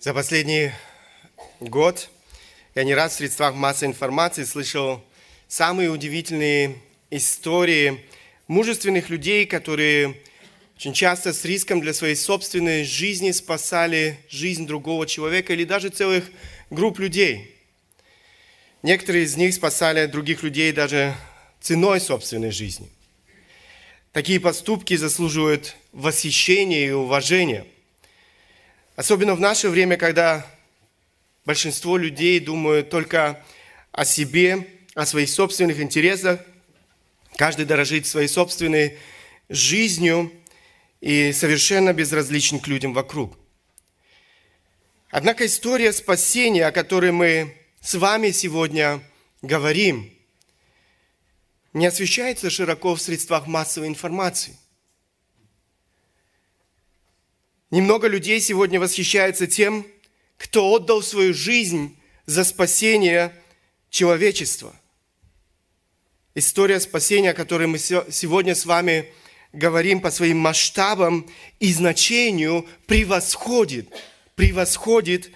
За последний год я не раз в средствах массовой информации слышал самые удивительные истории мужественных людей, которые очень часто с риском для своей собственной жизни спасали жизнь другого человека или даже целых групп людей. Некоторые из них спасали других людей даже ценой собственной жизни. Такие поступки заслуживают восхищения и уважения – Особенно в наше время, когда большинство людей думают только о себе, о своих собственных интересах. Каждый дорожит своей собственной жизнью и совершенно безразличен к людям вокруг. Однако история спасения, о которой мы с вами сегодня говорим, не освещается широко в средствах массовой информации – Немного людей сегодня восхищаются тем, кто отдал свою жизнь за спасение человечества. История спасения, о которой мы сегодня с вами говорим по своим масштабам и значению, превосходит, превосходит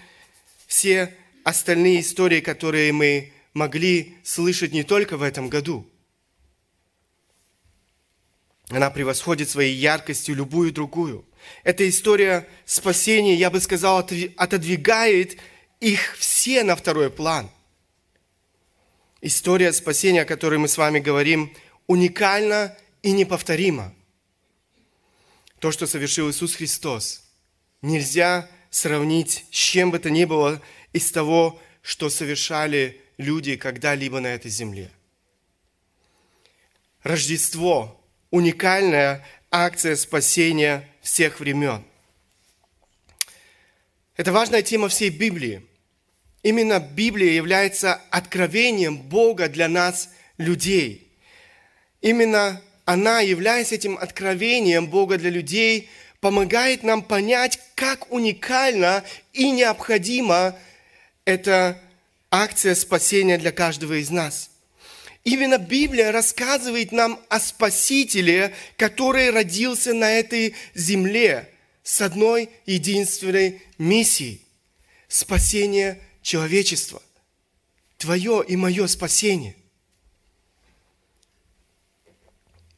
все остальные истории, которые мы могли слышать не только в этом году. Она превосходит своей яркостью любую другую – эта история спасения, я бы сказал, отодвигает их все на второй план. История спасения, о которой мы с вами говорим, уникальна и неповторима. То, что совершил Иисус Христос, нельзя сравнить с чем бы то ни было из того, что совершали люди когда-либо на этой земле. Рождество – уникальная акция спасения всех времен. Это важная тема всей Библии. Именно Библия является откровением Бога для нас, людей. Именно она, являясь этим откровением Бога для людей, помогает нам понять, как уникальна и необходима эта акция спасения для каждого из нас – Именно Библия рассказывает нам о Спасителе, который родился на этой земле с одной единственной миссией – спасение человечества. Твое и мое спасение.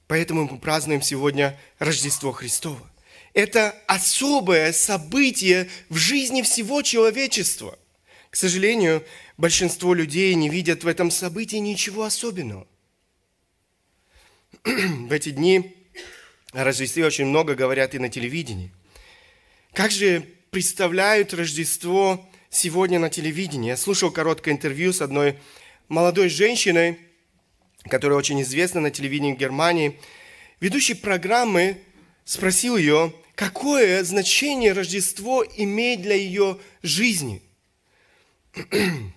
Поэтому мы празднуем сегодня Рождество Христово. Это особое событие в жизни всего человечества. К сожалению, большинство людей не видят в этом событии ничего особенного. В эти дни о Рождестве очень много говорят и на телевидении. Как же представляют Рождество сегодня на телевидении? Я слушал короткое интервью с одной молодой женщиной, которая очень известна на телевидении в Германии. Ведущий программы спросил ее, какое значение Рождество имеет для ее жизни.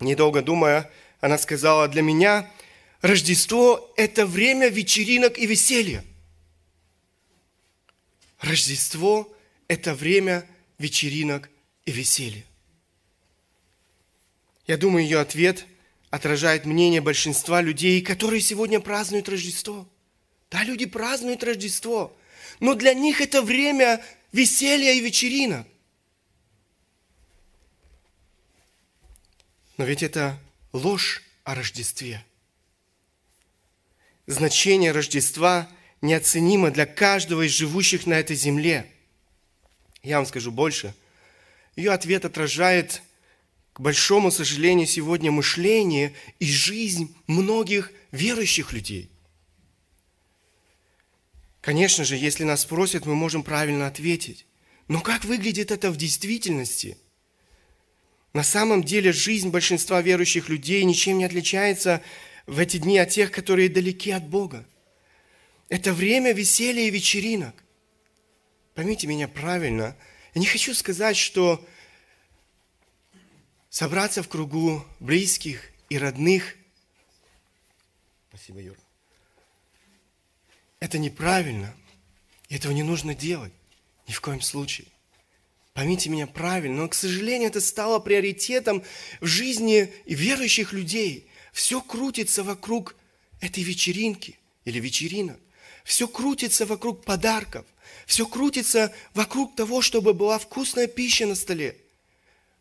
Недолго думая, она сказала, для меня Рождество – это время вечеринок и веселья. Рождество – это время вечеринок и веселья. Я думаю, ее ответ отражает мнение большинства людей, которые сегодня празднуют Рождество. Да, люди празднуют Рождество, но для них это время веселья и вечеринок. Но ведь это ложь о Рождестве. Значение Рождества неоценимо для каждого из живущих на этой земле. Я вам скажу больше. Ее ответ отражает, к большому сожалению, сегодня мышление и жизнь многих верующих людей. Конечно же, если нас спросят, мы можем правильно ответить. Но как выглядит это в действительности – на самом деле жизнь большинства верующих людей ничем не отличается в эти дни от тех, которые далеки от Бога. Это время веселья и вечеринок. Поймите меня правильно. Я не хочу сказать, что собраться в кругу близких и родных, спасибо, Юра, это неправильно. Этого не нужно делать. Ни в коем случае. Поймите меня правильно, но, к сожалению, это стало приоритетом в жизни верующих людей. Все крутится вокруг этой вечеринки или вечеринок. Все крутится вокруг подарков. Все крутится вокруг того, чтобы была вкусная пища на столе.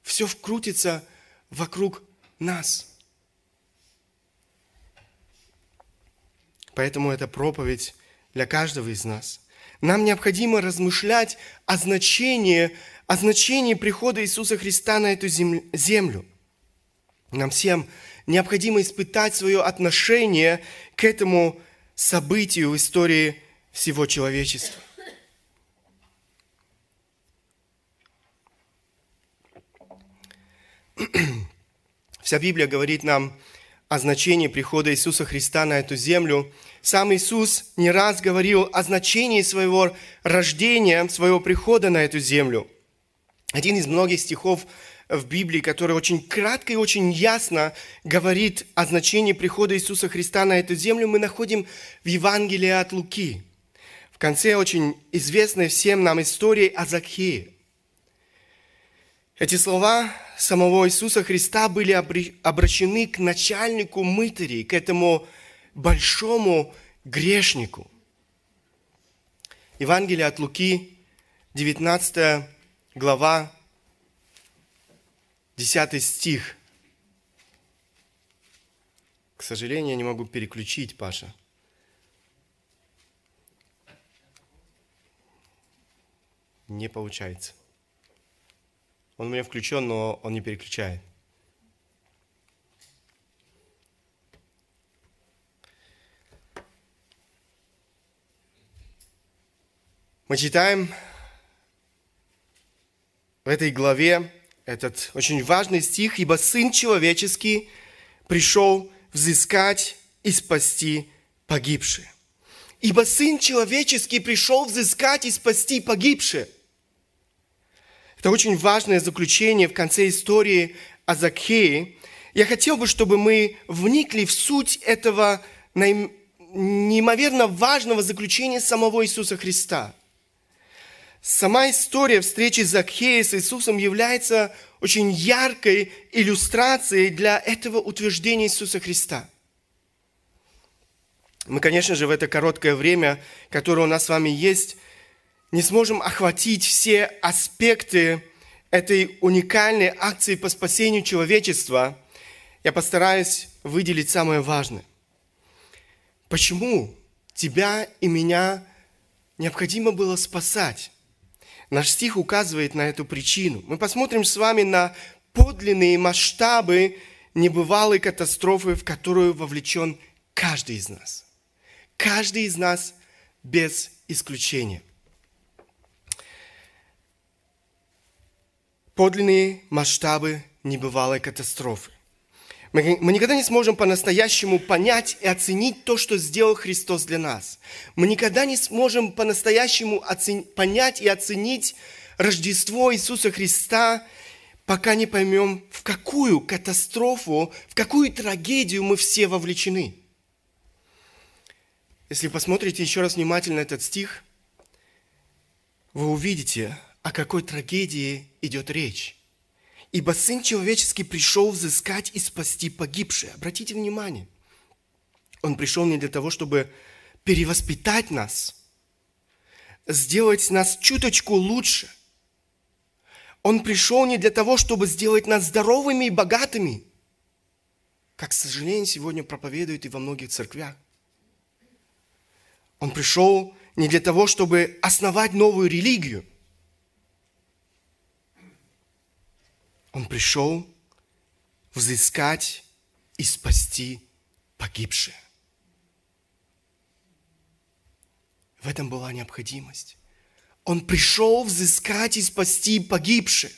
все вкрутится вокруг нас. Поэтому это проповедь для каждого из нас. Нам необходимо размышлять о значении, о значении прихода Иисуса Христа на эту землю. Нам всем необходимо испытать свое отношение к этому событию в истории всего человечества. Вся Библия говорит нам о значении прихода Иисуса Христа на эту землю. Сам Иисус не раз говорил о значении своего рождения, своего прихода на эту землю. Один из многих стихов в Библии, который очень кратко и очень ясно говорит о значении прихода Иисуса Христа на эту землю, мы находим в Евангелии от Луки. В конце очень известной всем нам истории о Закхее. Эти слова самого Иисуса Христа были обращены к начальнику мытарей, к этому большому грешнику. Евангелие от Луки, 19 глава, 10 стих. К сожалению, я не могу переключить, Паша. Не получается. Он у меня включен, но он не переключает. Мы читаем в этой главе этот очень важный стих, ибо Сын Человеческий пришел взыскать и спасти погибшие. Ибо Сын Человеческий пришел взыскать и спасти погибшие. Это очень важное заключение в конце истории о Закхее. Я хотел бы, чтобы мы вникли в суть этого неимоверно важного заключения самого Иисуса Христа – Сама история встречи Закхея с Иисусом является очень яркой иллюстрацией для этого утверждения Иисуса Христа. Мы, конечно же, в это короткое время, которое у нас с вами есть, не сможем охватить все аспекты этой уникальной акции по спасению человечества. Я постараюсь выделить самое важное. Почему тебя и меня необходимо было спасать? Наш стих указывает на эту причину. Мы посмотрим с вами на подлинные масштабы небывалой катастрофы, в которую вовлечен каждый из нас. Каждый из нас без исключения. Подлинные масштабы небывалой катастрофы. Мы, мы никогда не сможем по-настоящему понять и оценить то, что сделал Христос для нас. Мы никогда не сможем по-настоящему оцен... понять и оценить Рождество Иисуса Христа, пока не поймем, в какую катастрофу, в какую трагедию мы все вовлечены. Если посмотрите еще раз внимательно этот стих, вы увидите, о какой трагедии идет речь. Ибо Сын Человеческий пришел взыскать и спасти погибшие. Обратите внимание, Он пришел не для того, чтобы перевоспитать нас, сделать нас чуточку лучше. Он пришел не для того, чтобы сделать нас здоровыми и богатыми, как, к сожалению, сегодня проповедуют и во многих церквях. Он пришел не для того, чтобы основать новую религию – Он пришел взыскать и спасти погибшие. В этом была необходимость. Он пришел взыскать и спасти погибшие.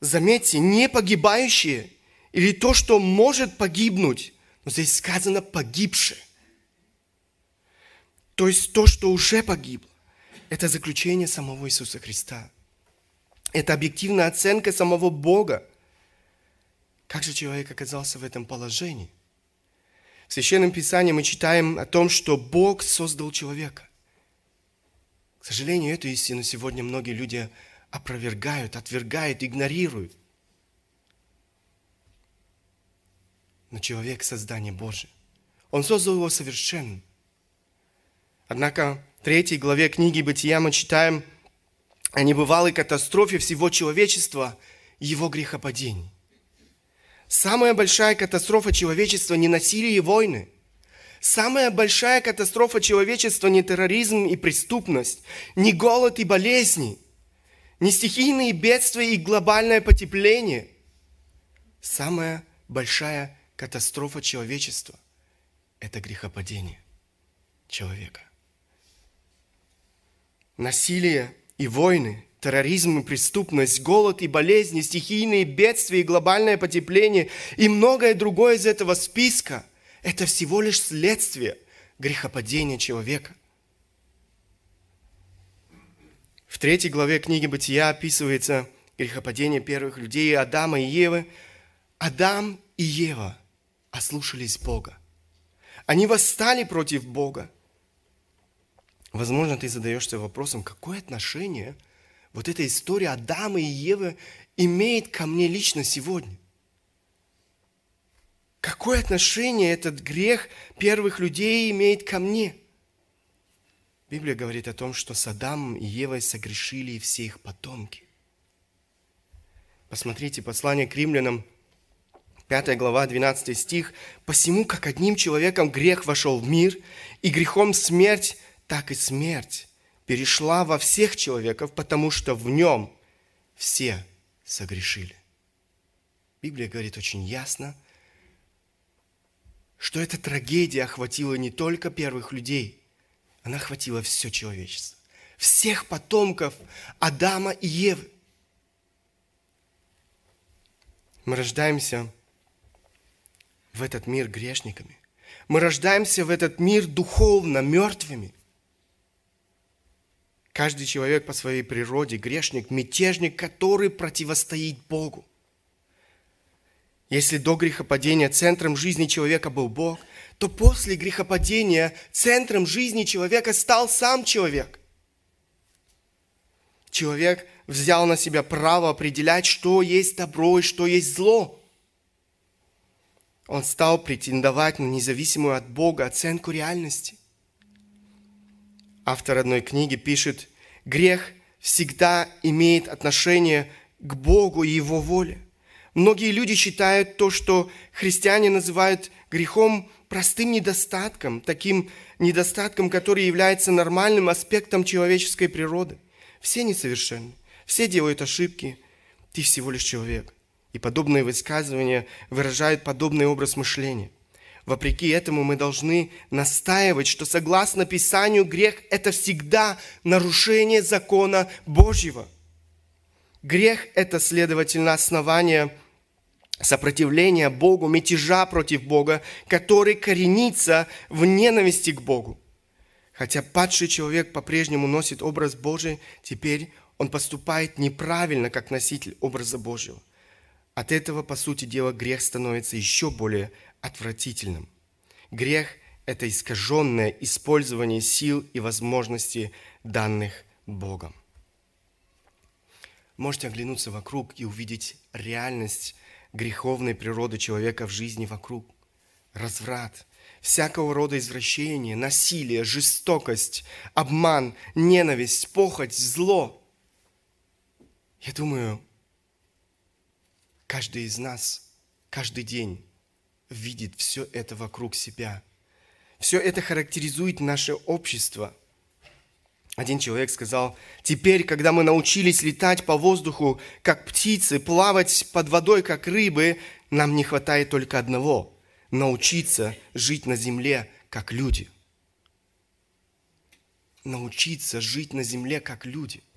Заметьте, не погибающие или то, что может погибнуть, но здесь сказано погибшие. То есть то, что уже погибло. Это заключение самого Иисуса Христа – это объективная оценка самого Бога. Как же человек оказался в этом положении? В Священном Писании мы читаем о том, что Бог создал человека. К сожалению, эту истину сегодня многие люди опровергают, отвергают, игнорируют. Но человек – создание Божие. Он создал его совершенным. Однако в третьей главе книги Бытия мы читаем – о небывалой катастрофе всего человечества – его грехопадений. Самая большая катастрофа человечества не насилие и войны. Самая большая катастрофа человечества не терроризм и преступность, не голод и болезни, не стихийные бедствия и глобальное потепление. Самая большая катастрофа человечества – это грехопадение человека. Насилие и войны, терроризм и преступность, голод и болезни, стихийные бедствия и глобальное потепление и многое другое из этого списка – это всего лишь следствие грехопадения человека. В третьей главе книги «Бытия» описывается грехопадение первых людей Адама и Евы. Адам и Ева ослушались Бога. Они восстали против Бога. Возможно, ты задаешься вопросом, какое отношение вот эта история Адама и Евы имеет ко мне лично сегодня? Какое отношение этот грех первых людей имеет ко мне? Библия говорит о том, что с Адамом и Евой согрешили все их потомки. Посмотрите послание к римлянам, 5 глава, 12 стих. «Посему, как одним человеком грех вошел в мир, и грехом смерть, так и смерть перешла во всех человеков, потому что в нем все согрешили. Библия говорит очень ясно, что эта трагедия охватила не только первых людей, она охватила все человечество, всех потомков Адама и Евы. Мы рождаемся в этот мир грешниками. Мы рождаемся в этот мир духовно мертвыми – Каждый человек по своей природе грешник, мятежник, который противостоит Богу. Если до грехопадения центром жизни человека был Бог, то после грехопадения центром жизни человека стал сам человек. Человек взял на себя право определять, что есть добро и что есть зло. Он стал претендовать на независимую от Бога оценку реальности автор одной книги пишет, грех всегда имеет отношение к Богу и Его воле. Многие люди считают то, что христиане называют грехом, простым недостатком, таким недостатком, который является нормальным аспектом человеческой природы. Все несовершенны, все делают ошибки, ты всего лишь человек. И подобные высказывания выражают подобный образ мышления – Вопреки этому мы должны настаивать, что согласно Писанию грех – это всегда нарушение закона Божьего. Грех – это, следовательно, основание сопротивления Богу, мятежа против Бога, который коренится в ненависти к Богу. Хотя падший человек по-прежнему носит образ Божий, теперь он поступает неправильно, как носитель образа Божьего. От этого, по сути дела, грех становится еще более отвратительным. Грех – это искаженное использование сил и возможностей, данных Богом. Можете оглянуться вокруг и увидеть реальность греховной природы человека в жизни вокруг. Разврат, всякого рода извращение, насилие, жестокость, обман, ненависть, похоть, зло. Я думаю, каждый из нас каждый день видит все это вокруг себя. Все это характеризует наше общество. Один человек сказал, теперь, когда мы научились летать по воздуху, как птицы, плавать под водой, как рыбы, нам не хватает только одного – научиться жить на земле, как люди. Научиться жить на земле, как люди –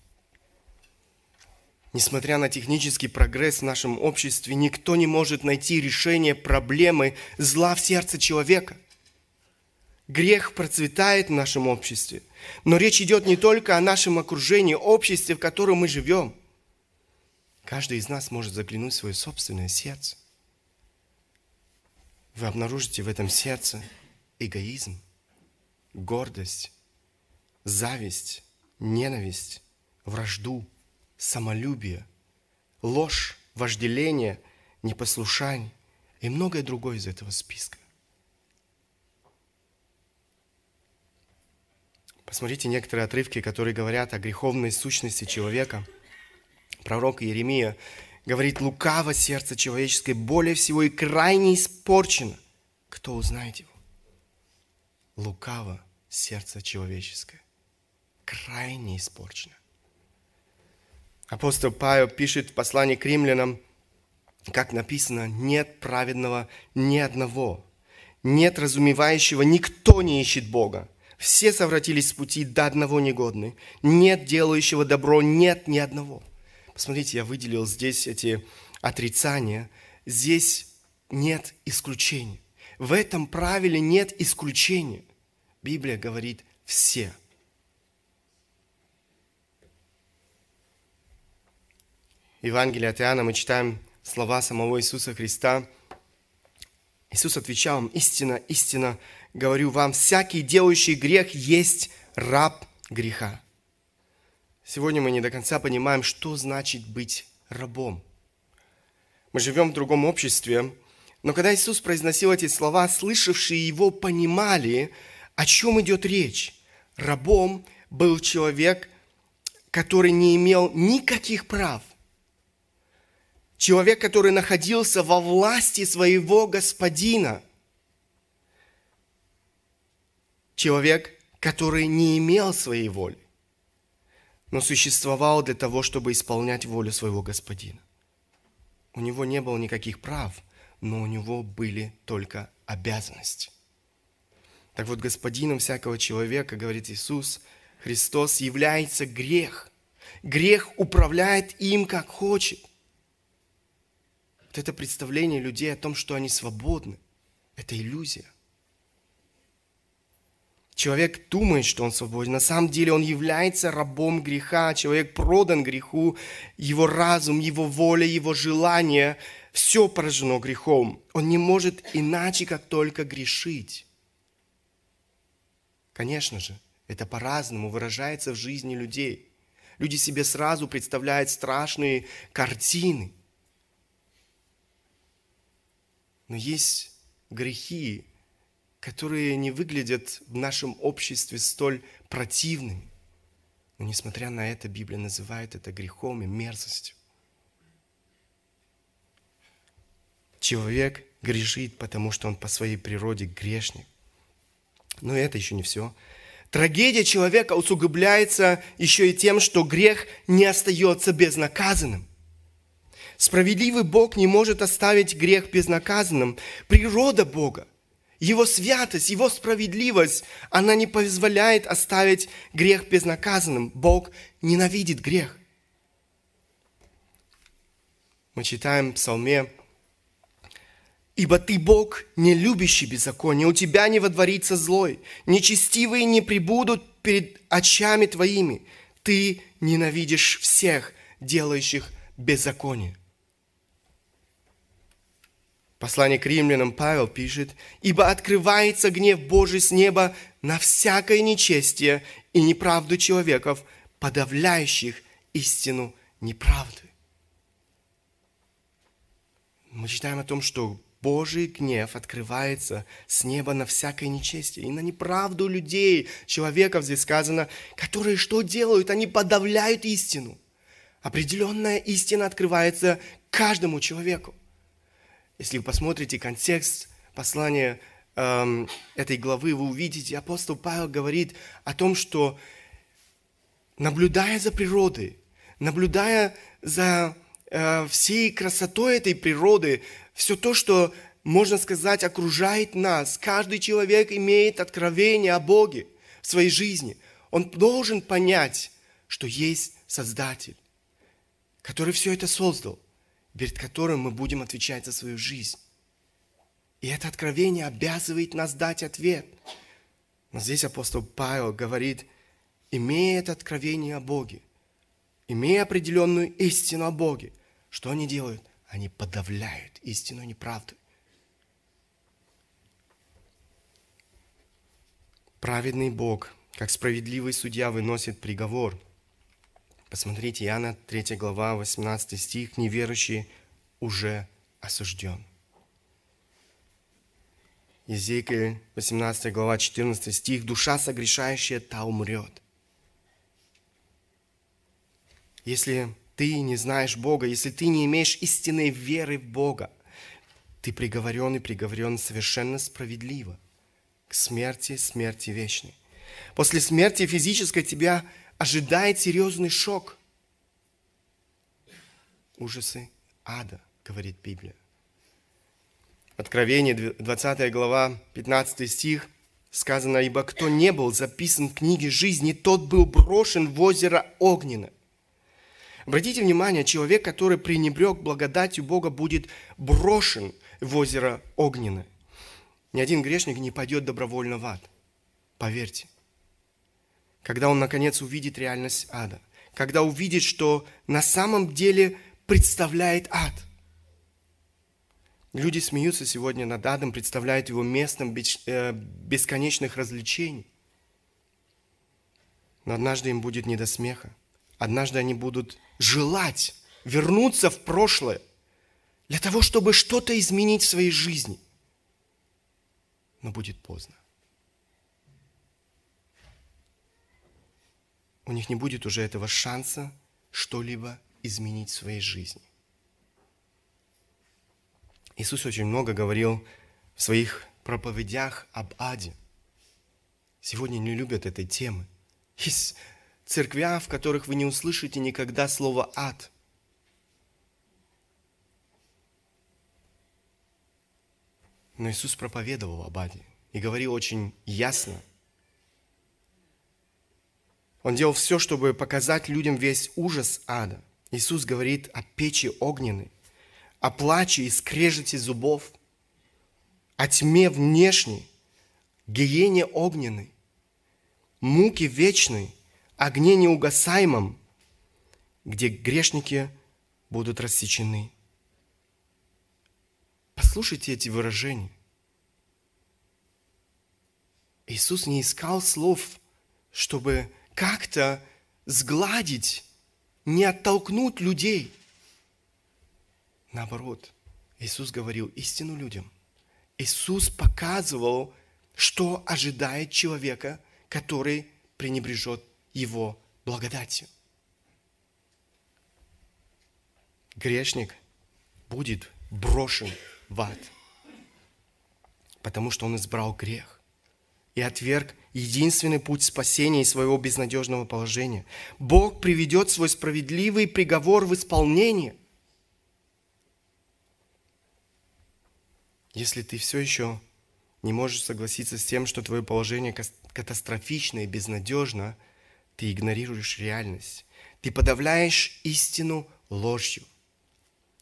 Несмотря на технический прогресс в нашем обществе, никто не может найти решение проблемы зла в сердце человека. Грех процветает в нашем обществе. Но речь идет не только о нашем окружении, обществе, в котором мы живем. Каждый из нас может заглянуть в свое собственное сердце. Вы обнаружите в этом сердце эгоизм, гордость, зависть, ненависть, вражду – самолюбие, ложь, вожделение, непослушание и многое другое из этого списка. Посмотрите некоторые отрывки, которые говорят о греховной сущности человека. Пророк Иеремия говорит, лукаво сердце человеческое, более всего и крайне испорчено. Кто узнает его? Лукаво сердце человеческое, крайне испорчено. Апостол Павел пишет в послании к римлянам, как написано, нет праведного ни одного, нет разумевающего, никто не ищет Бога. Все совратились с пути до одного негодны. Нет делающего добро, нет ни одного. Посмотрите, я выделил здесь эти отрицания. Здесь нет исключения. В этом правиле нет исключения. Библия говорит все. Евангелие от Иоанна мы читаем слова самого Иисуса Христа. Иисус отвечал им, истина, истина, говорю вам, всякий делающий грех есть раб греха. Сегодня мы не до конца понимаем, что значит быть рабом. Мы живем в другом обществе, но когда Иисус произносил эти слова, слышавшие его понимали, о чем идет речь. Рабом был человек, который не имел никаких прав – человек, который находился во власти своего господина, человек, который не имел своей воли, но существовал для того, чтобы исполнять волю своего господина. У него не было никаких прав, но у него были только обязанности. Так вот, господином всякого человека, говорит Иисус, Христос является грех. Грех управляет им, как хочет – вот это представление людей о том, что они свободны, это иллюзия. Человек думает, что он свободен. На самом деле он является рабом греха. Человек продан греху. Его разум, его воля, его желание – все поражено грехом. Он не может иначе, как только грешить. Конечно же, это по-разному выражается в жизни людей. Люди себе сразу представляют страшные картины – но есть грехи, которые не выглядят в нашем обществе столь противными. Но несмотря на это, Библия называет это грехом и мерзостью. Человек грешит, потому что он по своей природе грешник. Но это еще не все. Трагедия человека усугубляется еще и тем, что грех не остается безнаказанным – Справедливый Бог не может оставить грех безнаказанным. Природа Бога, Его святость, Его справедливость, она не позволяет оставить грех безнаказанным. Бог ненавидит грех. Мы читаем в Псалме, «Ибо ты Бог, не любящий беззаконие, у тебя не водворится злой, нечестивые не прибудут перед очами твоими, ты ненавидишь всех, делающих беззаконие». Послание к римлянам Павел пишет, «Ибо открывается гнев Божий с неба на всякое нечестие и неправду человеков, подавляющих истину неправды». Мы читаем о том, что Божий гнев открывается с неба на всякое нечестие и на неправду людей, человеков, здесь сказано, которые что делают? Они подавляют истину. Определенная истина открывается каждому человеку. Если вы посмотрите контекст послания эм, этой главы, вы увидите, апостол Павел говорит о том, что наблюдая за природой, наблюдая за э, всей красотой этой природы, все то, что, можно сказать, окружает нас, каждый человек имеет откровение о Боге в своей жизни. Он должен понять, что есть Создатель, который все это создал перед которым мы будем отвечать за свою жизнь. И это откровение обязывает нас дать ответ. Но здесь апостол Павел говорит, имея это откровение о Боге, имея определенную истину о Боге, что они делают? Они подавляют истину и неправду. Праведный Бог, как справедливый судья, выносит приговор – Посмотрите, Иоанна 3 глава, 18 стих, неверующий уже осужден. Езекииль, 18 глава, 14 стих. «Душа согрешающая, та умрет». Если ты не знаешь Бога, если ты не имеешь истинной веры в Бога, ты приговорен и приговорен совершенно справедливо к смерти, смерти вечной. После смерти физической тебя ожидает серьезный шок. Ужасы ада, говорит Библия. Откровение, 20 глава, 15 стих, сказано, «Ибо кто не был записан в книге жизни, тот был брошен в озеро огненно». Обратите внимание, человек, который пренебрег благодатью Бога, будет брошен в озеро огненное. Ни один грешник не пойдет добровольно в ад. Поверьте. Когда он, наконец, увидит реальность ада. Когда увидит, что на самом деле представляет ад. Люди смеются сегодня над адом, представляют его местом э, бесконечных развлечений. Но однажды им будет не до смеха. Однажды они будут желать вернуться в прошлое для того, чтобы что-то изменить в своей жизни. Но будет поздно. У них не будет уже этого шанса что-либо изменить в своей жизни. Иисус очень много говорил в своих проповедях об аде. Сегодня не любят этой темы. Есть церквя, в которых вы не услышите никогда слово «ад». Но Иисус проповедовал об аде и говорил очень ясно. Он делал все, чтобы показать людям весь ужас ада. Иисус говорит о печи огненной, о плаче и скрежете зубов, о тьме внешней, гиене огненной, муке вечной, огне неугасаемом, где грешники будут рассечены. Послушайте эти выражения. Иисус не искал слов, чтобы как-то сгладить, не оттолкнуть людей. Наоборот, Иисус говорил истину людям. Иисус показывал, что ожидает человека, который пренебрежет его благодатью. Грешник будет брошен в ад, потому что он избрал грех и отверг единственный путь спасения из своего безнадежного положения. Бог приведет свой справедливый приговор в исполнение. Если ты все еще не можешь согласиться с тем, что твое положение катастрофично и безнадежно – ты игнорируешь реальность. Ты подавляешь истину ложью.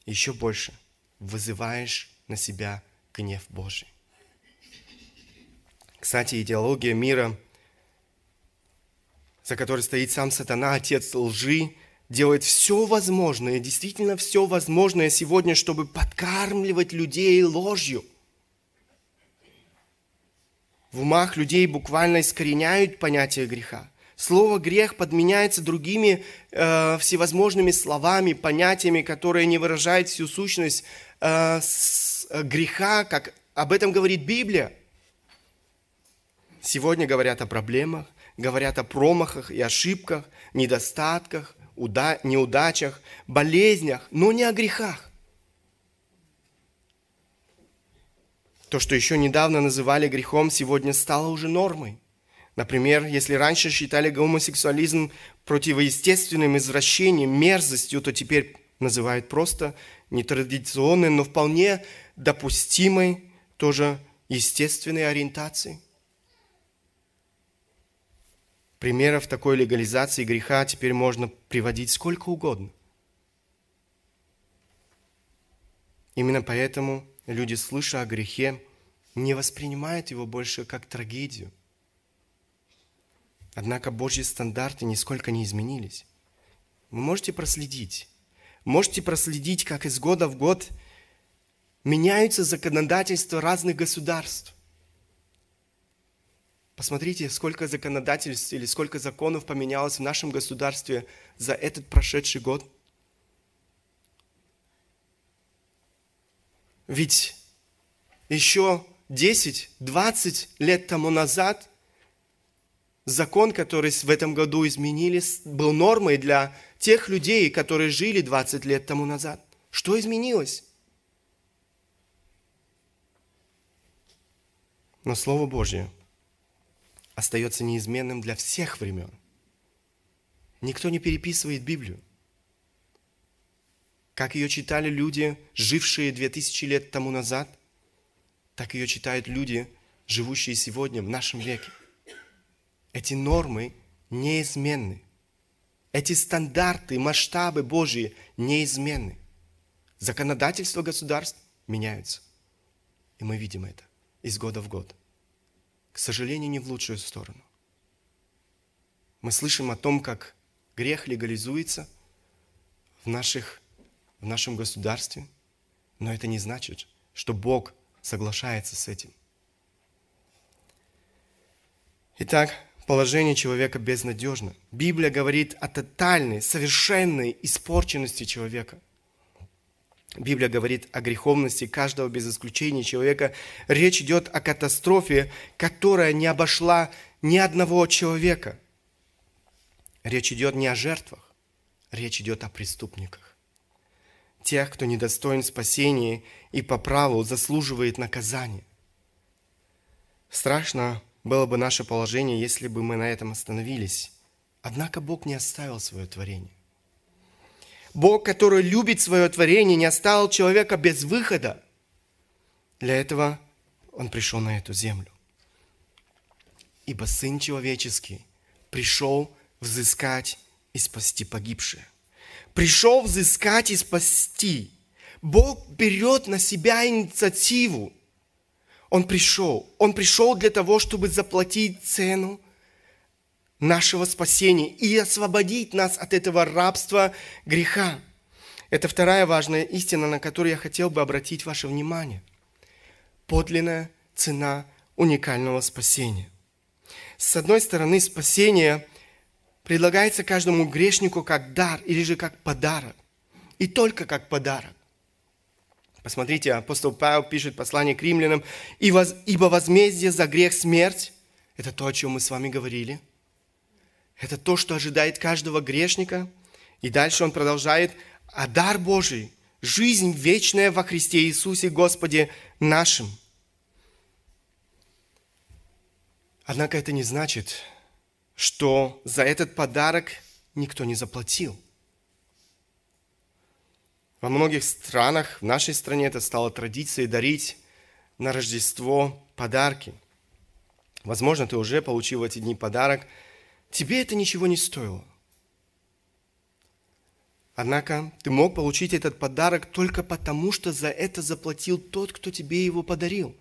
Еще больше вызываешь на себя гнев Божий. Кстати, идеология мира, за которой стоит сам сатана, отец лжи, делает все возможное, действительно все возможное сегодня, чтобы подкармливать людей ложью. В умах людей буквально искореняют понятие греха. Слово грех подменяется другими э, всевозможными словами, понятиями, которые не выражают всю сущность э, с, э, греха, как об этом говорит Библия. Сегодня говорят о проблемах, говорят о промахах и ошибках, недостатках, уда- неудачах, болезнях, но не о грехах. То, что еще недавно называли грехом, сегодня стало уже нормой. Например, если раньше считали гомосексуализм противоестественным извращением, мерзостью, то теперь называют просто нетрадиционной, но вполне допустимой, тоже естественной ориентацией. Примеров такой легализации греха теперь можно приводить сколько угодно. Именно поэтому люди, слыша о грехе, не воспринимают его больше как трагедию – Однако Божьи стандарты нисколько не изменились. Вы можете проследить. Можете проследить, как из года в год меняются законодательства разных государств. Посмотрите, сколько законодательств или сколько законов поменялось в нашем государстве за этот прошедший год. Ведь еще 10-20 лет тому назад закон, который в этом году изменили, был нормой для тех людей, которые жили 20 лет тому назад. Что изменилось? Но Слово Божье остается неизменным для всех времен. Никто не переписывает Библию. Как ее читали люди, жившие две тысячи лет тому назад, так ее читают люди, живущие сегодня в нашем веке. Эти нормы неизменны. Эти стандарты, масштабы Божьи неизменны. Законодательство государств меняются. И мы видим это из года в год. К сожалению, не в лучшую сторону. Мы слышим о том, как грех легализуется в, наших, в нашем государстве, но это не значит, что Бог соглашается с этим. Итак, положение человека безнадежно. Библия говорит о тотальной, совершенной испорченности человека. Библия говорит о греховности каждого без исключения человека. Речь идет о катастрофе, которая не обошла ни одного человека. Речь идет не о жертвах, речь идет о преступниках. Тех, кто недостоин спасения и по праву заслуживает наказания. Страшно было бы наше положение, если бы мы на этом остановились. Однако Бог не оставил свое творение. Бог, который любит свое творение, не оставил человека без выхода. Для этого Он пришел на эту землю. Ибо Сын Человеческий пришел взыскать и спасти погибшие. Пришел взыскать и спасти. Бог берет на себя инициативу – он пришел. Он пришел для того, чтобы заплатить цену нашего спасения и освободить нас от этого рабства греха. Это вторая важная истина, на которую я хотел бы обратить ваше внимание. Подлинная цена уникального спасения. С одной стороны, спасение предлагается каждому грешнику как дар или же как подарок. И только как подарок. Посмотрите, апостол Павел пишет послание к римлянам, «Ибо возмездие за грех смерть» – это то, о чем мы с вами говорили. Это то, что ожидает каждого грешника. И дальше он продолжает, «А дар Божий – жизнь вечная во Христе Иисусе Господе нашим». Однако это не значит, что за этот подарок никто не заплатил – во многих странах, в нашей стране это стало традицией дарить на Рождество подарки. Возможно, ты уже получил в эти дни подарок. Тебе это ничего не стоило. Однако ты мог получить этот подарок только потому, что за это заплатил тот, кто тебе его подарил.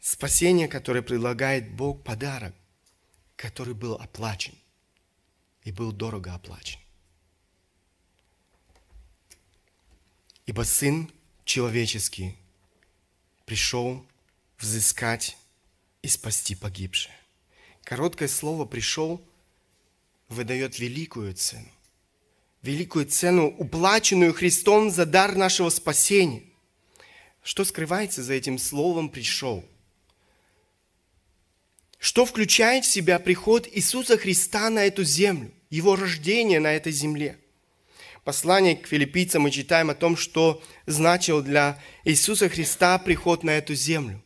Спасение, которое предлагает Бог, подарок, который был оплачен и был дорого оплачен. Ибо Сын человеческий пришел взыскать и спасти погибшее. Короткое слово «пришел» выдает великую цену. Великую цену, уплаченную Христом за дар нашего спасения. Что скрывается за этим словом «пришел»? Что включает в себя приход Иисуса Христа на эту землю, Его рождение на этой земле – послании к филиппийцам мы читаем о том, что значил для Иисуса Христа приход на эту землю.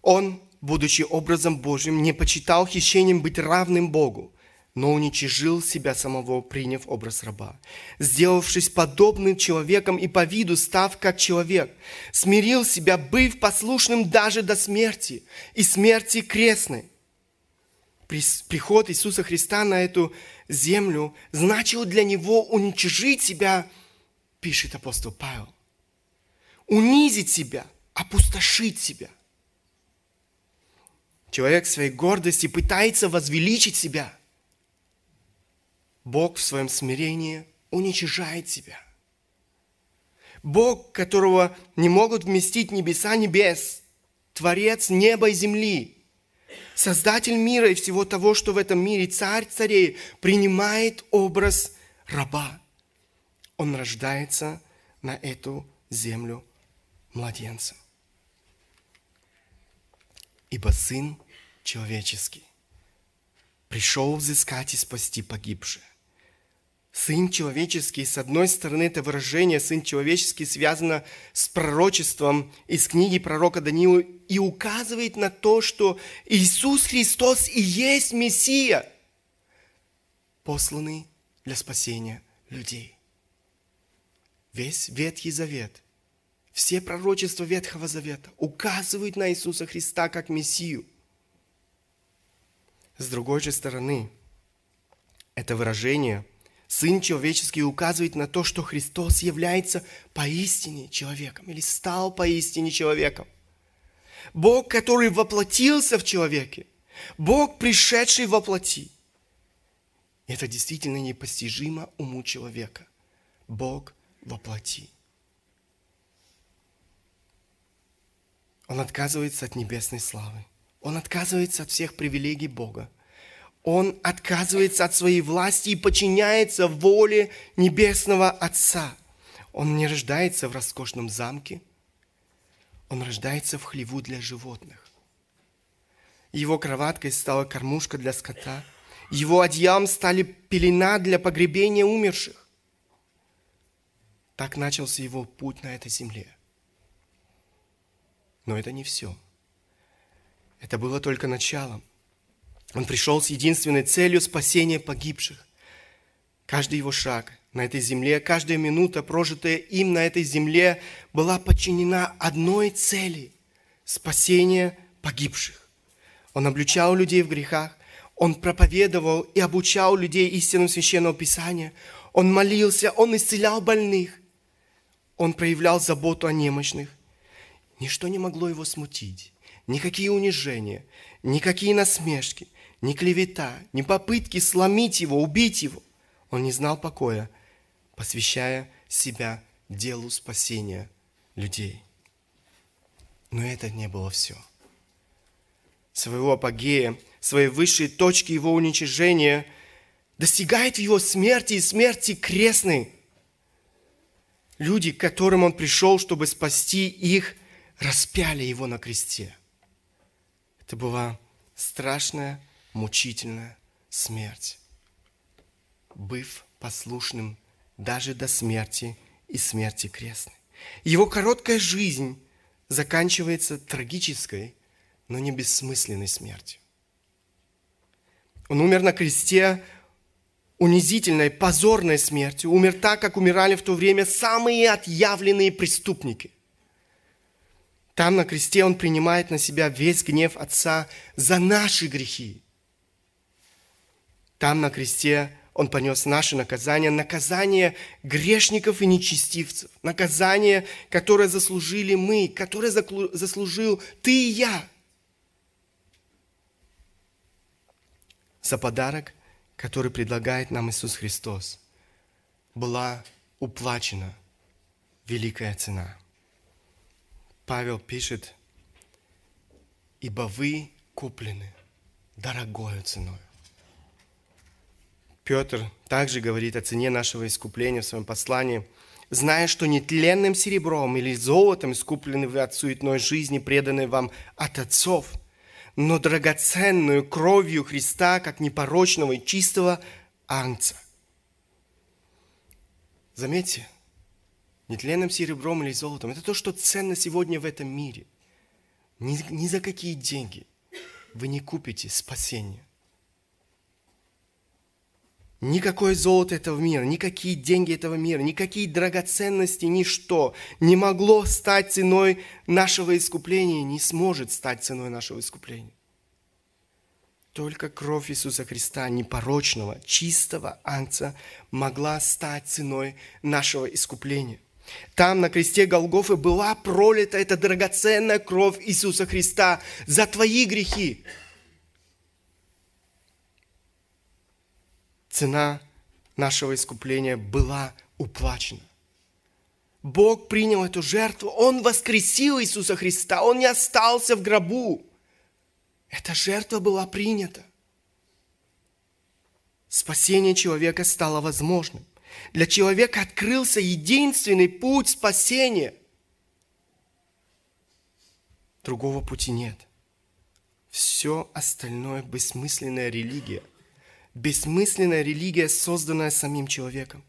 Он, будучи образом Божьим, не почитал хищением быть равным Богу, но уничижил себя самого, приняв образ раба. Сделавшись подобным человеком и по виду став как человек, смирил себя, быв послушным даже до смерти и смерти крестной. Приход Иисуса Христа на эту землю значило для него уничижить себя, пишет апостол Павел. Унизить себя, опустошить себя. Человек в своей гордости пытается возвеличить себя. Бог в своем смирении уничижает себя. Бог, которого не могут вместить небеса небес, Творец неба и земли – Создатель мира и всего того, что в этом мире, царь царей, принимает образ раба. Он рождается на эту землю младенцем. Ибо Сын Человеческий пришел взыскать и спасти погибшие. Сын человеческий, с одной стороны, это выражение «сын человеческий» связано с пророчеством из книги пророка Даниила и указывает на то, что Иисус Христос и есть Мессия, посланный для спасения людей. Весь Ветхий Завет, все пророчества Ветхого Завета указывают на Иисуса Христа как Мессию. С другой же стороны, это выражение – Сын человеческий указывает на то, что Христос является поистине человеком или стал поистине человеком. Бог, который воплотился в человеке. Бог, пришедший во плоти. Это действительно непостижимо уму человека. Бог воплоти. Он отказывается от небесной славы. Он отказывается от всех привилегий Бога – он отказывается от своей власти и подчиняется воле Небесного Отца. Он не рождается в роскошном замке, он рождается в хлеву для животных. Его кроваткой стала кормушка для скота, его одеялом стали пелена для погребения умерших. Так начался его путь на этой земле. Но это не все. Это было только началом. Он пришел с единственной целью спасения погибших. Каждый его шаг на этой земле, каждая минута, прожитая им на этой земле, была подчинена одной цели – спасение погибших. Он обличал людей в грехах, он проповедовал и обучал людей истинам Священного Писания, он молился, он исцелял больных, он проявлял заботу о немощных. Ничто не могло его смутить, никакие унижения, никакие насмешки – ни клевета, ни попытки сломить его, убить его. Он не знал покоя, посвящая себя делу спасения людей. Но это не было все. Своего апогея, своей высшей точки его уничижения достигает его смерти и смерти крестной. Люди, к которым он пришел, чтобы спасти их, распяли его на кресте. Это была страшная мучительная смерть, быв послушным даже до смерти и смерти крестной. Его короткая жизнь заканчивается трагической, но не бессмысленной смертью. Он умер на кресте унизительной, позорной смертью, умер так, как умирали в то время самые отъявленные преступники. Там на кресте он принимает на себя весь гнев Отца за наши грехи. Там на кресте Он понес наше наказание, наказание грешников и нечестивцев, наказание, которое заслужили мы, которое заслужил ты и я. За подарок, который предлагает нам Иисус Христос, была уплачена великая цена. Павел пишет, ибо вы куплены дорогою ценой. Петр также говорит о цене нашего искупления в своем послании, зная, что нетленным серебром или золотом искуплены вы от суетной жизни, преданной вам от отцов, но драгоценную кровью Христа, как непорочного и чистого ангца. Заметьте, нетленным серебром или золотом – это то, что ценно сегодня в этом мире. Ни, ни за какие деньги вы не купите спасение. Никакое золото этого мира, никакие деньги этого мира, никакие драгоценности, ничто не могло стать ценой нашего искупления, не сможет стать ценой нашего искупления. Только кровь Иисуса Христа, непорочного, чистого ангца, могла стать ценой нашего искупления. Там на кресте Голгофы была пролита эта драгоценная кровь Иисуса Христа за твои грехи, цена нашего искупления была уплачена. Бог принял эту жертву, Он воскресил Иисуса Христа, Он не остался в гробу. Эта жертва была принята. Спасение человека стало возможным. Для человека открылся единственный путь спасения. Другого пути нет. Все остальное бессмысленная религия. Бессмысленная религия, созданная самим человеком.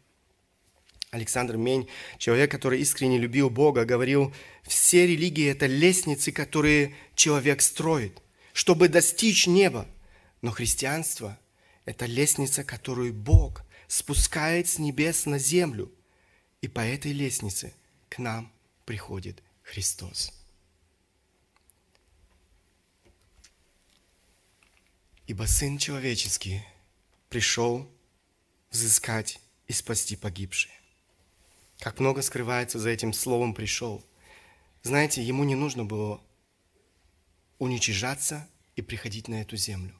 Александр Мень, человек, который искренне любил Бога, говорил, все религии – это лестницы, которые человек строит, чтобы достичь неба. Но христианство – это лестница, которую Бог спускает с небес на землю. И по этой лестнице к нам приходит Христос. Ибо Сын Человеческий пришел взыскать и спасти погибшие. Как много скрывается за этим словом «пришел». Знаете, ему не нужно было уничижаться и приходить на эту землю.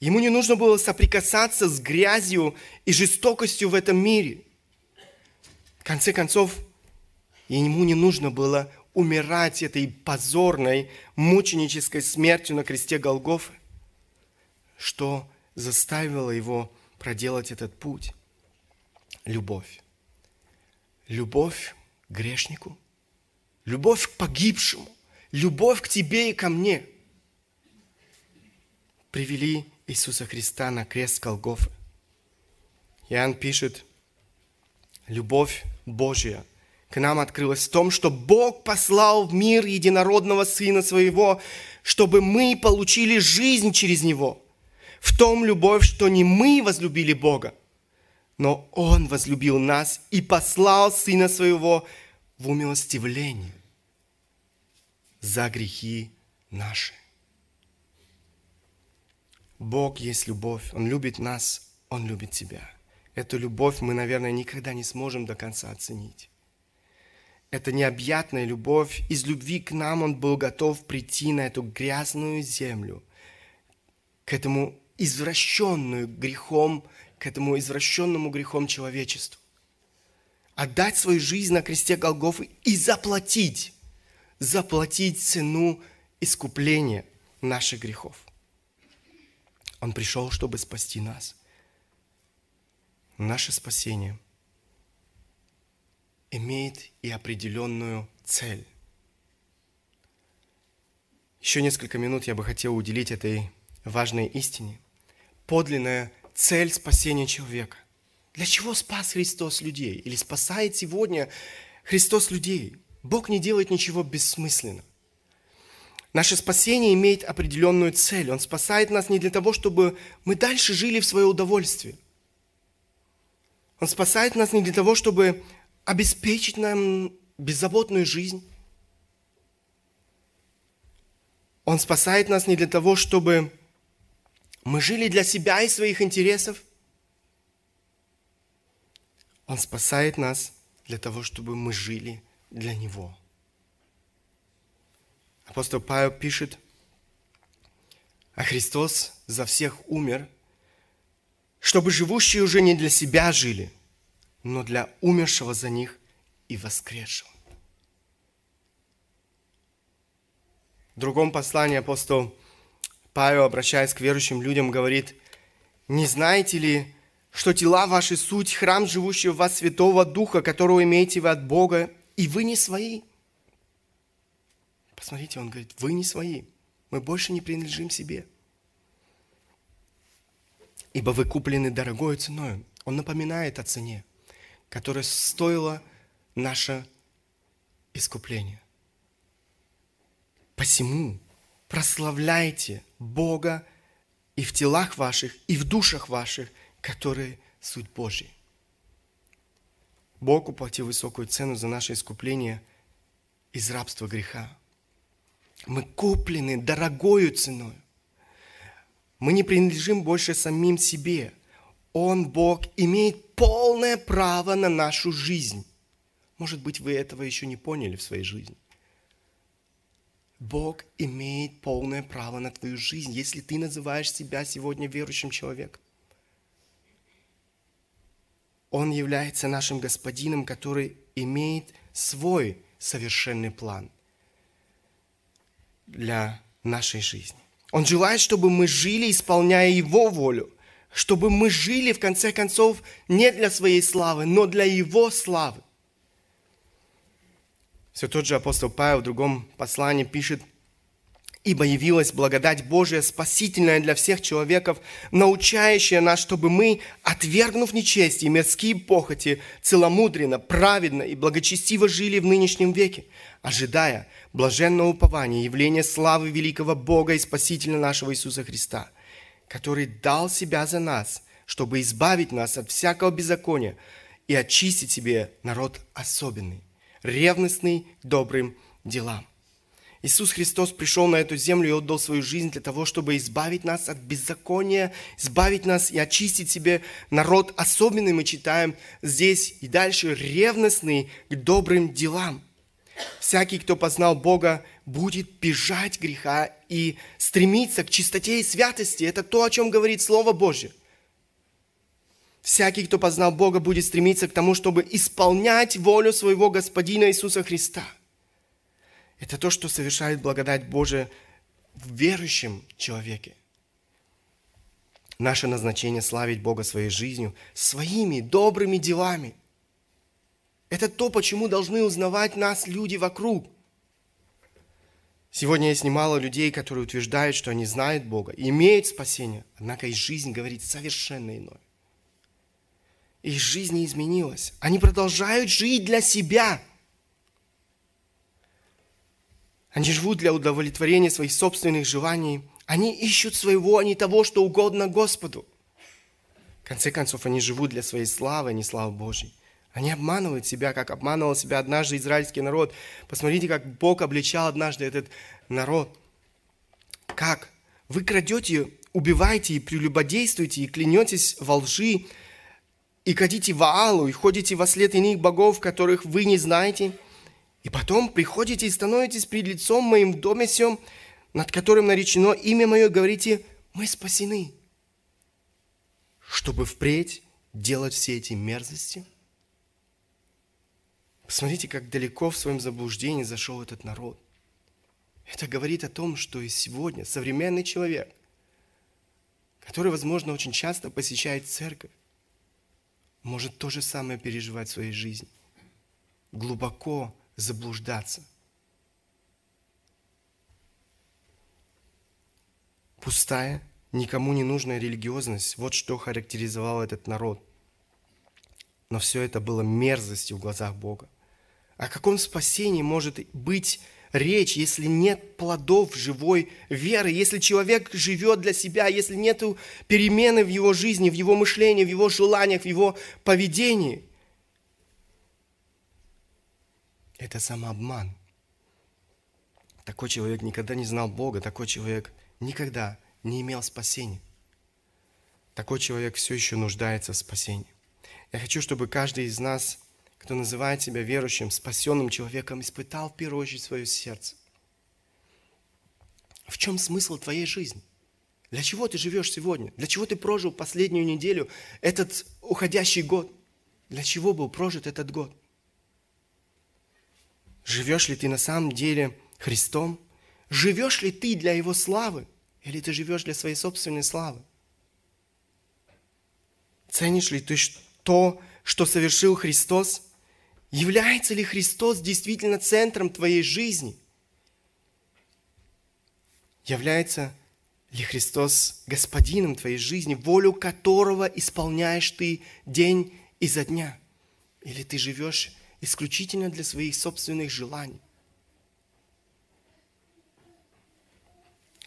Ему не нужно было соприкасаться с грязью и жестокостью в этом мире. В конце концов, ему не нужно было умирать этой позорной, мученической смертью на кресте Голгофы что заставило его проделать этот путь? Любовь. Любовь к грешнику, любовь к погибшему, любовь к тебе и ко мне привели Иисуса Христа на крест Голгофы. Иоанн пишет, любовь Божья к нам открылась в том, что Бог послал в мир единородного Сына Своего, чтобы мы получили жизнь через Него – в том любовь, что не мы возлюбили Бога, но Он возлюбил нас и послал Сына Своего в умилостивление за грехи наши. Бог есть любовь, Он любит нас, Он любит тебя. Эту любовь мы, наверное, никогда не сможем до конца оценить. Это необъятная любовь. Из любви к нам Он был готов прийти на эту грязную землю, к этому извращенную грехом, к этому извращенному грехом человечеству. Отдать свою жизнь на кресте Голгофы и заплатить, заплатить цену искупления наших грехов. Он пришел, чтобы спасти нас. Наше спасение имеет и определенную цель. Еще несколько минут я бы хотел уделить этой важной истине – подлинная цель спасения человека. Для чего спас Христос людей? Или спасает сегодня Христос людей? Бог не делает ничего бессмысленно. Наше спасение имеет определенную цель. Он спасает нас не для того, чтобы мы дальше жили в свое удовольствие. Он спасает нас не для того, чтобы обеспечить нам беззаботную жизнь. Он спасает нас не для того, чтобы мы жили для себя и своих интересов. Он спасает нас для того, чтобы мы жили для Него. Апостол Павел пишет, а Христос за всех умер, чтобы живущие уже не для себя жили, но для умершего за них и воскресшего. В другом послании апостол Павел, обращаясь к верующим людям, говорит, «Не знаете ли, что тела ваши суть, храм живущего в вас Святого Духа, которого имеете вы от Бога, и вы не свои?» Посмотрите, он говорит, вы не свои. Мы больше не принадлежим себе. Ибо вы куплены дорогой ценой. Он напоминает о цене, которая стоила наше искупление. Посему прославляйте Бога и в телах ваших, и в душах ваших, которые суть Божья. Бог уплатил высокую цену за наше искупление из рабства греха. Мы куплены дорогою ценой. Мы не принадлежим больше самим себе. Он, Бог, имеет полное право на нашу жизнь. Может быть, вы этого еще не поняли в своей жизни. Бог имеет полное право на твою жизнь, если ты называешь себя сегодня верующим человеком. Он является нашим господином, который имеет свой совершенный план для нашей жизни. Он желает, чтобы мы жили, исполняя Его волю, чтобы мы жили, в конце концов, не для своей славы, но для Его славы. Все тот же апостол Павел в другом послании пишет, Ибо явилась благодать Божия, спасительная для всех человеков, научающая нас, чтобы мы, отвергнув нечестие и мирские похоти, целомудренно, праведно и благочестиво жили в нынешнем веке, ожидая блаженного упования, явления славы великого Бога и Спасителя нашего Иисуса Христа, который дал себя за нас, чтобы избавить нас от всякого беззакония и очистить себе народ особенный, ревностный добрым делам. Иисус Христос пришел на эту землю и отдал свою жизнь для того, чтобы избавить нас от беззакония, избавить нас и очистить себе народ особенный. Мы читаем здесь и дальше ревностный к добрым делам. Всякий, кто познал Бога, будет бежать греха и стремиться к чистоте и святости. Это то, о чем говорит Слово Божье. Всякий, кто познал Бога, будет стремиться к тому, чтобы исполнять волю своего Господина Иисуса Христа – это то, что совершает благодать Божия в верующем человеке. Наше назначение славить Бога своей жизнью, своими добрыми делами. Это то, почему должны узнавать нас люди вокруг. Сегодня есть немало людей, которые утверждают, что они знают Бога имеют спасение, однако их жизнь говорит совершенно иное. Их жизнь не изменилась. Они продолжают жить для себя – они живут для удовлетворения своих собственных желаний. Они ищут своего, а не того, что угодно Господу. В конце концов, они живут для своей славы, а не славы Божьей. Они обманывают себя, как обманывал себя однажды израильский народ. Посмотрите, как Бог обличал однажды этот народ. Как? Вы крадете, убиваете и прелюбодействуете, и клянетесь во лжи, и кадите Ваалу, и ходите во след иных богов, которых вы не знаете – и потом приходите и становитесь перед лицом моим в доме сем, над которым наречено имя мое, говорите, мы спасены. Чтобы впредь делать все эти мерзости? Посмотрите, как далеко в своем заблуждении зашел этот народ. Это говорит о том, что и сегодня современный человек, который, возможно, очень часто посещает церковь, может то же самое переживать в своей жизни. Глубоко заблуждаться. Пустая, никому не нужная религиозность – вот что характеризовал этот народ. Но все это было мерзостью в глазах Бога. О каком спасении может быть речь, если нет плодов живой веры, если человек живет для себя, если нет перемены в его жизни, в его мышлении, в его желаниях, в его поведении – Это самообман. Такой человек никогда не знал Бога, такой человек никогда не имел спасения. Такой человек все еще нуждается в спасении. Я хочу, чтобы каждый из нас, кто называет себя верующим, спасенным человеком, испытал в первую очередь свое сердце. В чем смысл твоей жизни? Для чего ты живешь сегодня? Для чего ты прожил последнюю неделю, этот уходящий год? Для чего был прожит этот год? Живешь ли ты на самом деле Христом? Живешь ли ты для Его славы? Или ты живешь для своей собственной славы? Ценишь ли ты то, что совершил Христос? Является ли Христос действительно центром твоей жизни? Является ли Христос господином твоей жизни, волю которого исполняешь ты день изо дня? Или ты живешь исключительно для своих собственных желаний.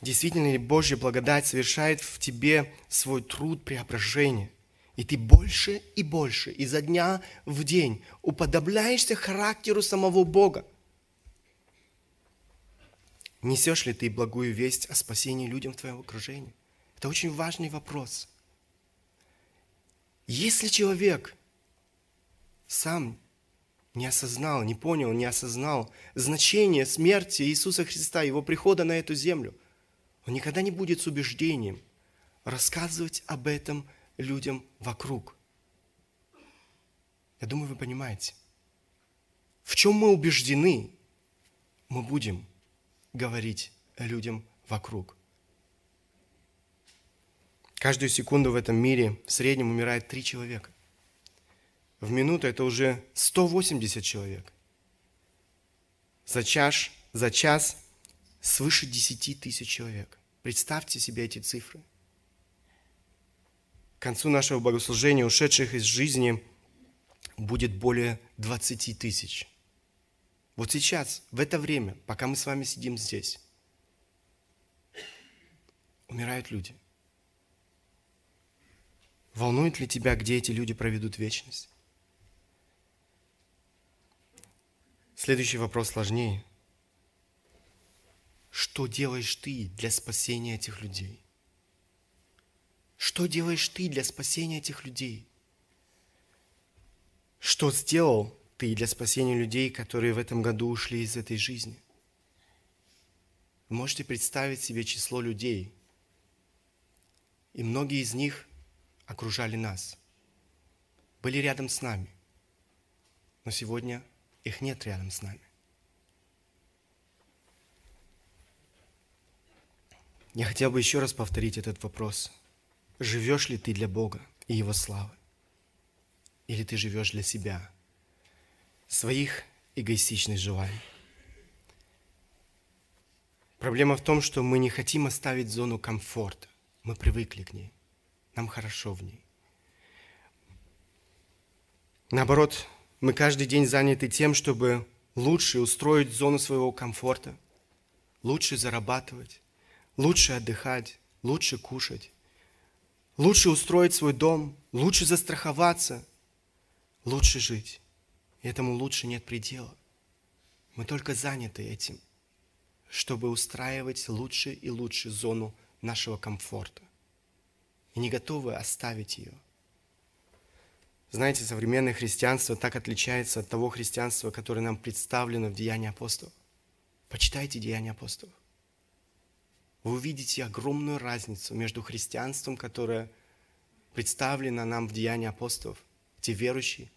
Действительно ли Божья благодать совершает в тебе свой труд преображения? И ты больше и больше, изо дня в день уподобляешься характеру самого Бога. Несешь ли ты благую весть о спасении людям в твоем окружении? Это очень важный вопрос. Если человек сам не осознал, не понял, не осознал значение смерти Иисуса Христа, Его прихода на эту землю, он никогда не будет с убеждением рассказывать об этом людям вокруг. Я думаю, вы понимаете. В чем мы убеждены, мы будем говорить людям вокруг. Каждую секунду в этом мире в среднем умирает три человека в минуту это уже 180 человек. За час, за час свыше 10 тысяч человек. Представьте себе эти цифры. К концу нашего богослужения ушедших из жизни будет более 20 тысяч. Вот сейчас, в это время, пока мы с вами сидим здесь, умирают люди. Волнует ли тебя, где эти люди проведут вечность? Следующий вопрос сложнее. Что делаешь ты для спасения этих людей? Что делаешь ты для спасения этих людей? Что сделал ты для спасения людей, которые в этом году ушли из этой жизни? Вы можете представить себе число людей, и многие из них окружали нас, были рядом с нами, но сегодня их нет рядом с нами. Я хотел бы еще раз повторить этот вопрос. Живешь ли ты для Бога и Его славы? Или ты живешь для себя, своих эгоистичных желаний? Проблема в том, что мы не хотим оставить зону комфорта. Мы привыкли к ней. Нам хорошо в ней. Наоборот, мы каждый день заняты тем, чтобы лучше устроить зону своего комфорта, лучше зарабатывать, лучше отдыхать, лучше кушать, лучше устроить свой дом, лучше застраховаться, лучше жить. И этому лучше нет предела. Мы только заняты этим, чтобы устраивать лучше и лучше зону нашего комфорта. И не готовы оставить ее. Знаете, современное христианство так отличается от того христианства, которое нам представлено в Деянии апостолов. Почитайте Деяния апостолов вы увидите огромную разницу между христианством, которое представлено нам в Деянии апостолов, те верующие,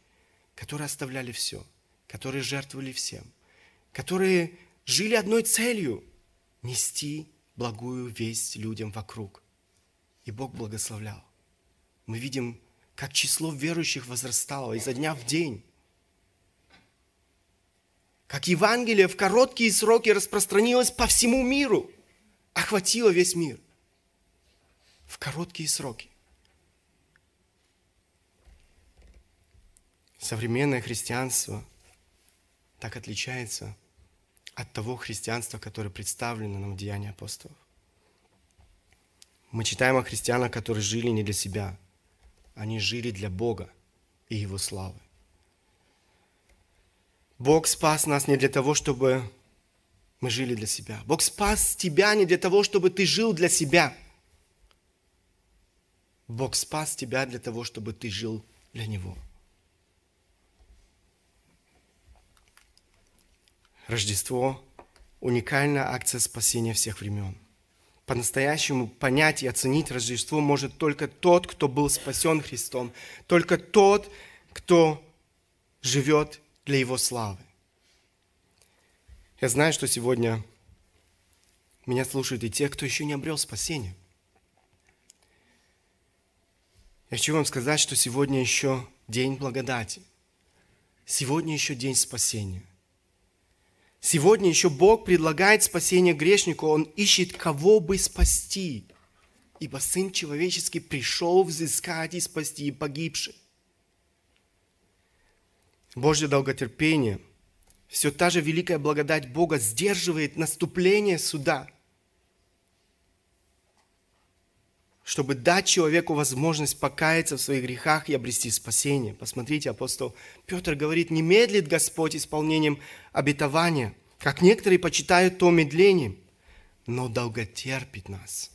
которые оставляли все, которые жертвовали всем, которые жили одной целью – нести благую весть людям вокруг. И Бог благословлял. Мы видим, как число верующих возрастало изо дня в день. Как Евангелие в короткие сроки распространилось по всему миру – охватила весь мир в короткие сроки. Современное христианство так отличается от того христианства, которое представлено нам в Деянии апостолов. Мы читаем о христианах, которые жили не для себя, они жили для Бога и Его славы. Бог спас нас не для того, чтобы мы жили для себя. Бог спас тебя не для того, чтобы ты жил для себя. Бог спас тебя для того, чтобы ты жил для Него. Рождество – уникальная акция спасения всех времен. По-настоящему понять и оценить Рождество может только тот, кто был спасен Христом, только тот, кто живет для Его славы. Я знаю, что сегодня меня слушают и те, кто еще не обрел спасение. Я хочу вам сказать, что сегодня еще день благодати. Сегодня еще день спасения. Сегодня еще Бог предлагает спасение грешнику. Он ищет, кого бы спасти. Ибо Сын Человеческий пришел взыскать и спасти погибших. Божье долготерпение – все та же великая благодать Бога сдерживает наступление суда, чтобы дать человеку возможность покаяться в своих грехах и обрести спасение. Посмотрите, апостол Петр говорит, не медлит Господь исполнением обетования, как некоторые почитают то медлением, но долготерпит нас,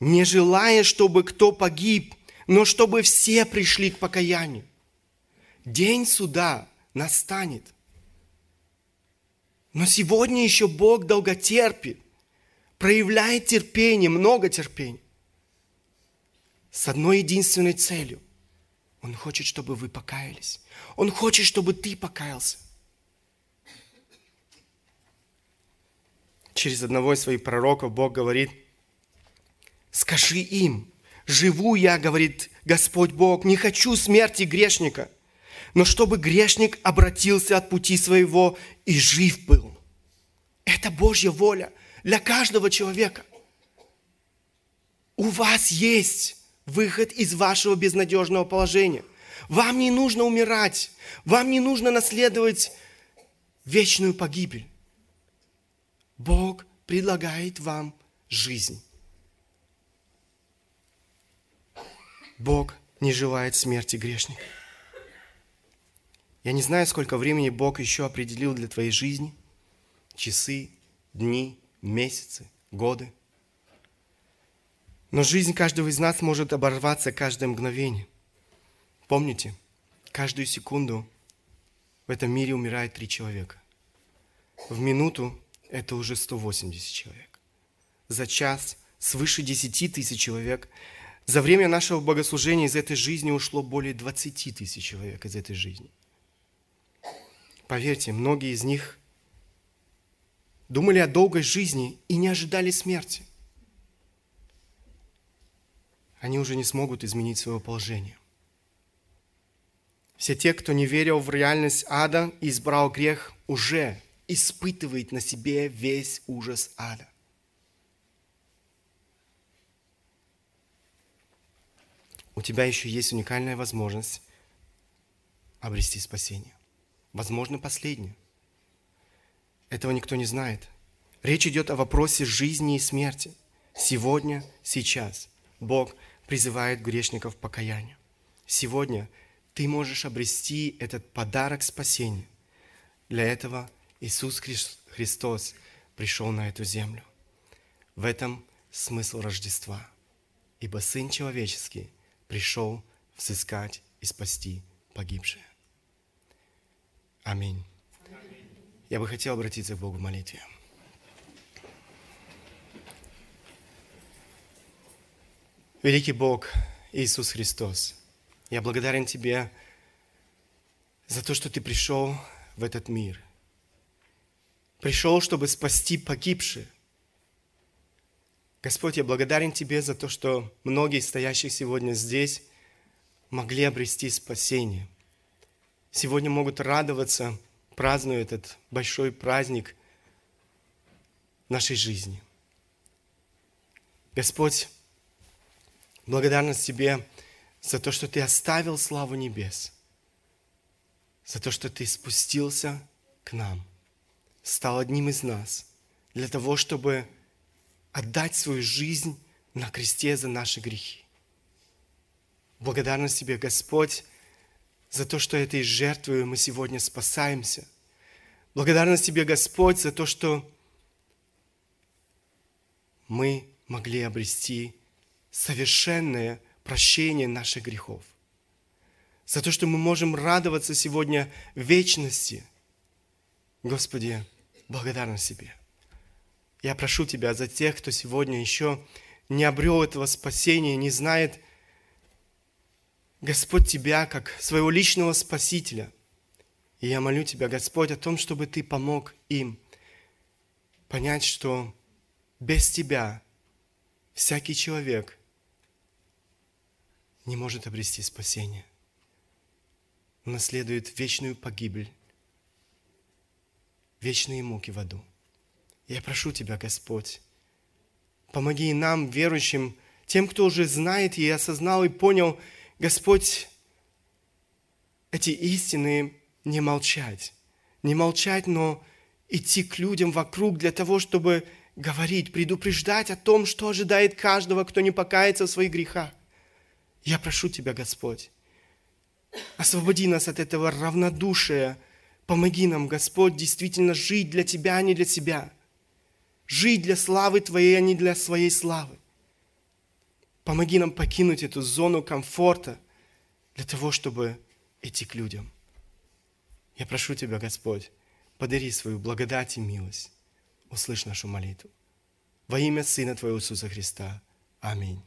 не желая, чтобы кто погиб, но чтобы все пришли к покаянию. День суда настанет. Но сегодня еще Бог долготерпит, проявляет терпение, много терпения. С одной единственной целью. Он хочет, чтобы вы покаялись. Он хочет, чтобы ты покаялся. Через одного из своих пророков Бог говорит, скажи им, живу я, говорит Господь Бог, не хочу смерти грешника – но чтобы грешник обратился от пути своего и жив был. Это Божья воля для каждого человека. У вас есть выход из вашего безнадежного положения. Вам не нужно умирать. Вам не нужно наследовать вечную погибель. Бог предлагает вам жизнь. Бог не желает смерти грешника. Я не знаю, сколько времени Бог еще определил для твоей жизни. Часы, дни, месяцы, годы. Но жизнь каждого из нас может оборваться каждое мгновение. Помните, каждую секунду в этом мире умирает три человека. В минуту это уже 180 человек. За час свыше 10 тысяч человек. За время нашего богослужения из этой жизни ушло более 20 тысяч человек из этой жизни. Поверьте, многие из них думали о долгой жизни и не ожидали смерти. Они уже не смогут изменить свое положение. Все те, кто не верил в реальность ада и избрал грех, уже испытывает на себе весь ужас ада. У тебя еще есть уникальная возможность обрести спасение. Возможно, последнее. Этого никто не знает. Речь идет о вопросе жизни и смерти. Сегодня, сейчас Бог призывает грешников к покаянию. Сегодня ты можешь обрести этот подарок спасения. Для этого Иисус Христос пришел на эту землю. В этом смысл Рождества. Ибо Сын Человеческий пришел взыскать и спасти погибшие. Аминь. Я бы хотел обратиться к Богу в молитве. Великий Бог Иисус Христос, я благодарен Тебе за то, что Ты пришел в этот мир. Пришел, чтобы спасти погибших. Господь, я благодарен Тебе за то, что многие стоящих сегодня здесь могли обрести спасение – сегодня могут радоваться, празднуя этот большой праздник нашей жизни. Господь, благодарность Тебе за то, что Ты оставил славу небес, за то, что Ты спустился к нам, стал одним из нас, для того, чтобы отдать свою жизнь на кресте за наши грехи. Благодарность Тебе, Господь, за то, что этой жертвой мы сегодня спасаемся. Благодарность Тебе, Господь, за то, что мы могли обрести совершенное прощение наших грехов. За то, что мы можем радоваться сегодня вечности. Господи, благодарность Тебе. Я прошу Тебя за тех, кто сегодня еще не обрел этого спасения, не знает, Господь, Тебя как своего личного Спасителя. И я молю Тебя, Господь, о том, чтобы Ты помог им понять, что без Тебя всякий человек не может обрести спасение. наследует вечную погибель, вечные муки в аду. Я прошу Тебя, Господь, помоги нам, верующим, тем, кто уже знает и осознал и понял, Господь, эти истины не молчать. Не молчать, но идти к людям вокруг для того, чтобы говорить, предупреждать о том, что ожидает каждого, кто не покается в своих грехах. Я прошу Тебя, Господь, освободи нас от этого равнодушия. Помоги нам, Господь, действительно жить для Тебя, а не для себя. Жить для славы Твоей, а не для своей славы. Помоги нам покинуть эту зону комфорта для того, чтобы идти к людям. Я прошу Тебя, Господь, подари свою благодать и милость. Услышь нашу молитву. Во имя Сына Твоего Иисуса Христа. Аминь.